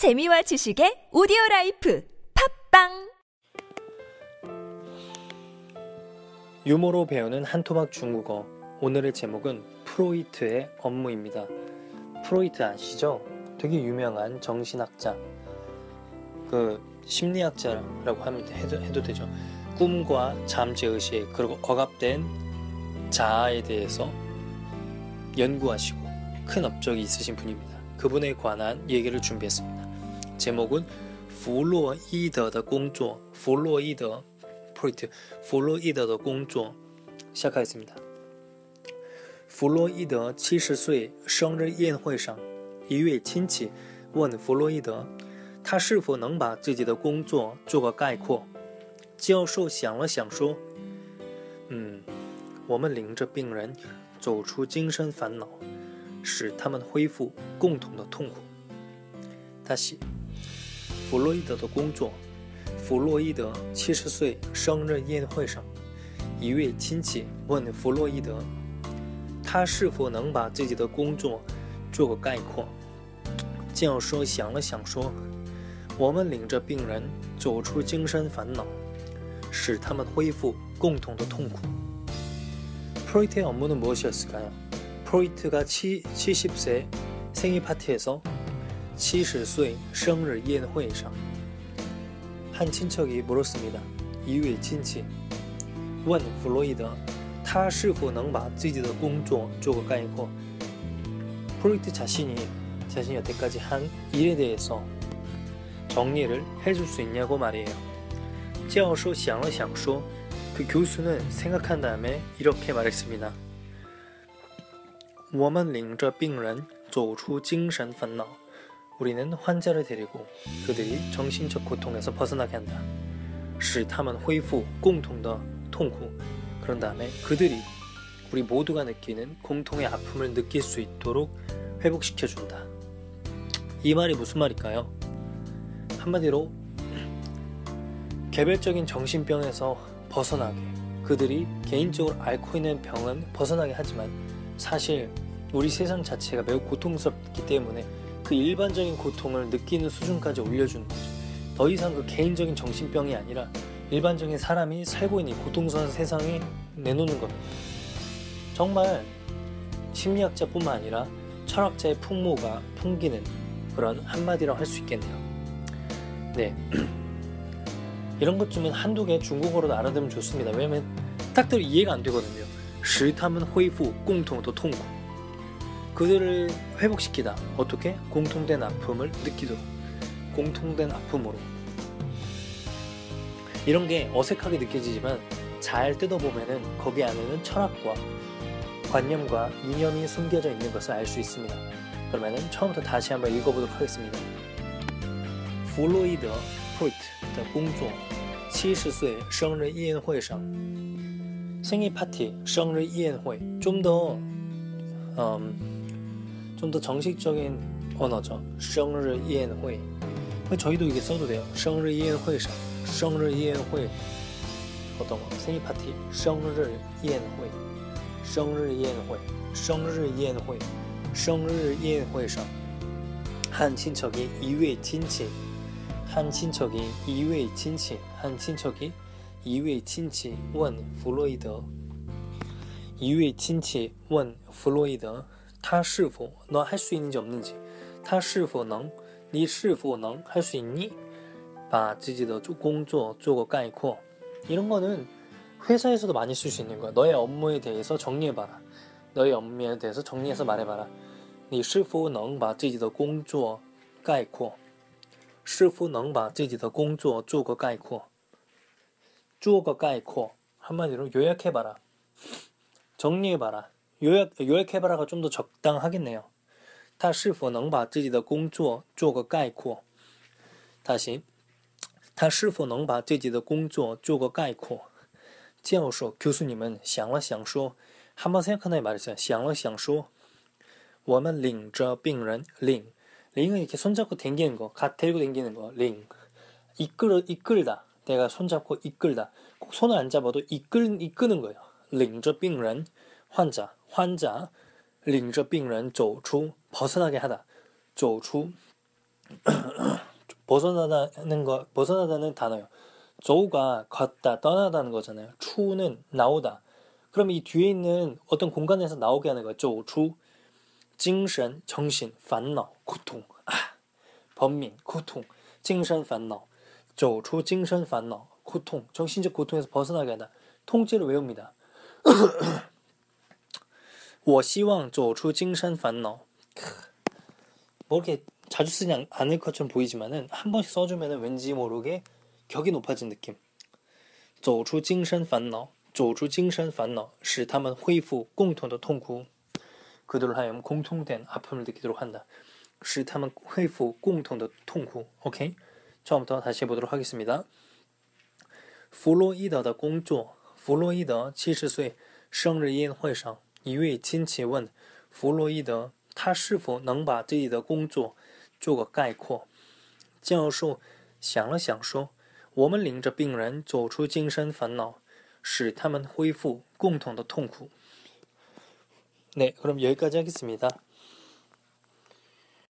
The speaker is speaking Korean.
재미와 지식의 오디오 라이프 팟빵 유머로 배우는 한토막 중국어. 오늘의 제목은 프로이트의 업무입니다. 프로이트 아시죠? 되게 유명한 정신학자. 그 심리학자라고 하면 해도, 해도 되죠. 꿈과 잠재의식 그리고 억압된 자아에 대해서 연구하시고 큰 업적이 있으신 분입니다. 그분에 관한 얘기를 준비했습니다. 제목은 弗洛伊德的工作弗洛伊德 프로이트 弗洛伊德的工作 시작하겠습니다. 弗洛伊德七十岁生日宴会上，一位亲戚问弗洛伊德，他是否能把自己的工作做个概括？教授想了想说：“嗯，我们领着病人走出精神烦恼，使他们恢复共同的痛苦。”他写。 弗洛伊德的工作。弗洛伊德七十岁生日宴会上，一位亲戚问弗洛伊德：“他是否能把自己的工作做个概括？”教授想了想说：“我们领着病人走出精神烦恼，使他们恢复共同的痛苦。” 프로이트의 업무는 무엇이었을까요? 프로이트가 7, 70세 생일 파티에서 70岁 생일 宴会上한 친척이 물었습니다. 이유의 친치. 원 플로이드. 他是否能把自己的工作做个概括? 프로이트 자신이 자신이 여태까지 한 일에 대해서 정리를 해줄 수 있냐고 말이에요. 教授想了想说그 교수는 생각한 다음에 이렇게 말했습니다. 我们领着病人走出精神烦恼。 우리는 환자를 데리고 그들이 정신적 고통에서 벗어나게 한다. 使他们恢复共同的痛苦. 그런 다음에 그들이 우리 모두가 느끼는 공통의 아픔을 느낄 수 있도록 회복시켜 준다. 이 말이 무슨 말일까요? 한마디로 개별적인 정신병에서 벗어나게 그들이 개인적으로 앓고 있는 병은 벗어나게 하지만 사실 우리 세상 자체가 매우 고통스럽기 때문에 그 일반적인 고통을 느끼는 수준까지 올려주는 거죠. 더 이상 그 개인적인 정신병이 아니라 일반적인 사람이 살고 있는 고통스러운 세상에 내놓는 겁니다. 정말 심리학자뿐만 아니라 철학자의 풍모가 풍기는 그런 한마디라고 할 수 있겠네요. 네. 이런 것쯤은 한두 개 중국어로도 알아두면 좋습니다. 왜냐면 딱들 이해가 안 되거든요. 使他们恢复共同的痛苦。 그들을 회복시키다. 어떻게? 공통된 아픔을 느끼도록. 공통된 아픔으로. 이런 게 어색하게 느껴지지만 잘 뜯어보면은 거기 안에는 철학과 관념과 이념이 숨겨져 있는 것을 알 수 있습니다. 그러면은 처음부터 다시 한번 읽어보도록 하겠습니다. 弗洛伊德 프로이트 的工作70岁生日宴会上 생일 파티 生日宴会좀더 음, 좀더 정식적인 언어죠. 生日宴会. 저희도 이게 써도 돼요. 生日宴会上, 生日宴会 어떤 거? 생일 파티. 生日宴会, 生日宴会, 生日宴会, 生日宴会上. 한 친척이 이외 친치. 한 친척이 이외 친치. 한 친척이 이외 친치. 원 플로이더. 이외 친치. 원 플로이더. 他是否너 할 수 있는지 없는지 他是否能你是否能 할 수 있니? 把自己的工作做个概括 이런 거는 회사에서도 많이 쓸 수 있는 거야. 너의 업무에 대해서 정리해봐라. 너의 업무에 대해서 정리해서 말해봐라. 你是否能把自己的工作概括是否能把自己的工作做个概括做个概括 한마디로 요약해봐라. 정리해봐라. 요약 요약해봐라가 좀 더 적당하겠네요. 他是否能把自己的工作做个概括? 다시 他是否能把自己的工作做个概括?教授 교수님은 想了想说 한번 생각하나요 말했어요. 想了想说我们领着病人领 링은 이렇게 손잡고 댕기는 거, 갓 데리고 댕기는 거, 링. 이끌어, 이끌다. 내가 손잡고 이끌다. 꼭 손을 안 잡아도 이끌, 이끄는 거예요. 领着病人 환자, 환자, 领着病人走出 벗어나게 하다. 走出 벗어나다는 거 벗어나다는 단어요. 조우가 걷다 떠나다는 거잖아요. 추는 나오다. 그럼 이 뒤에 있는 어떤 공간에서 나오게 하는 거죠. 조추, 精神, 정신, 烦恼, 고통, 아, 번민, 고통, 精神烦恼, 走出 精神烦恼, 고통, 정신적 고통에서 벗어나게 한다. 통째로 외웁니다. 我希望走出精神烦恼. 뭐 이렇게 자주 쓰지 않을 것처럼 보이지만은 한 번씩 써주면 왠지 모르게 격이 높아진 느낌. 走出精神烦恼,走出精神烦恼,使他们恢复共同的痛苦. 그들을 하여 공통된 아픔을 느끼도록 한다. 使他们恢复共同的痛苦. 오케이? 처음부터 다시 해보도록 하겠습니다. 弗洛伊德的工作，弗洛伊德七十岁生日宴会上， 一位亲戚问弗洛伊德，他是否能把自己的工作做个概括？教授想了想说：“我们领着病人走出精神烦恼，使他们恢复共同的痛苦。 네, 그럼 여기까지 하겠습니다.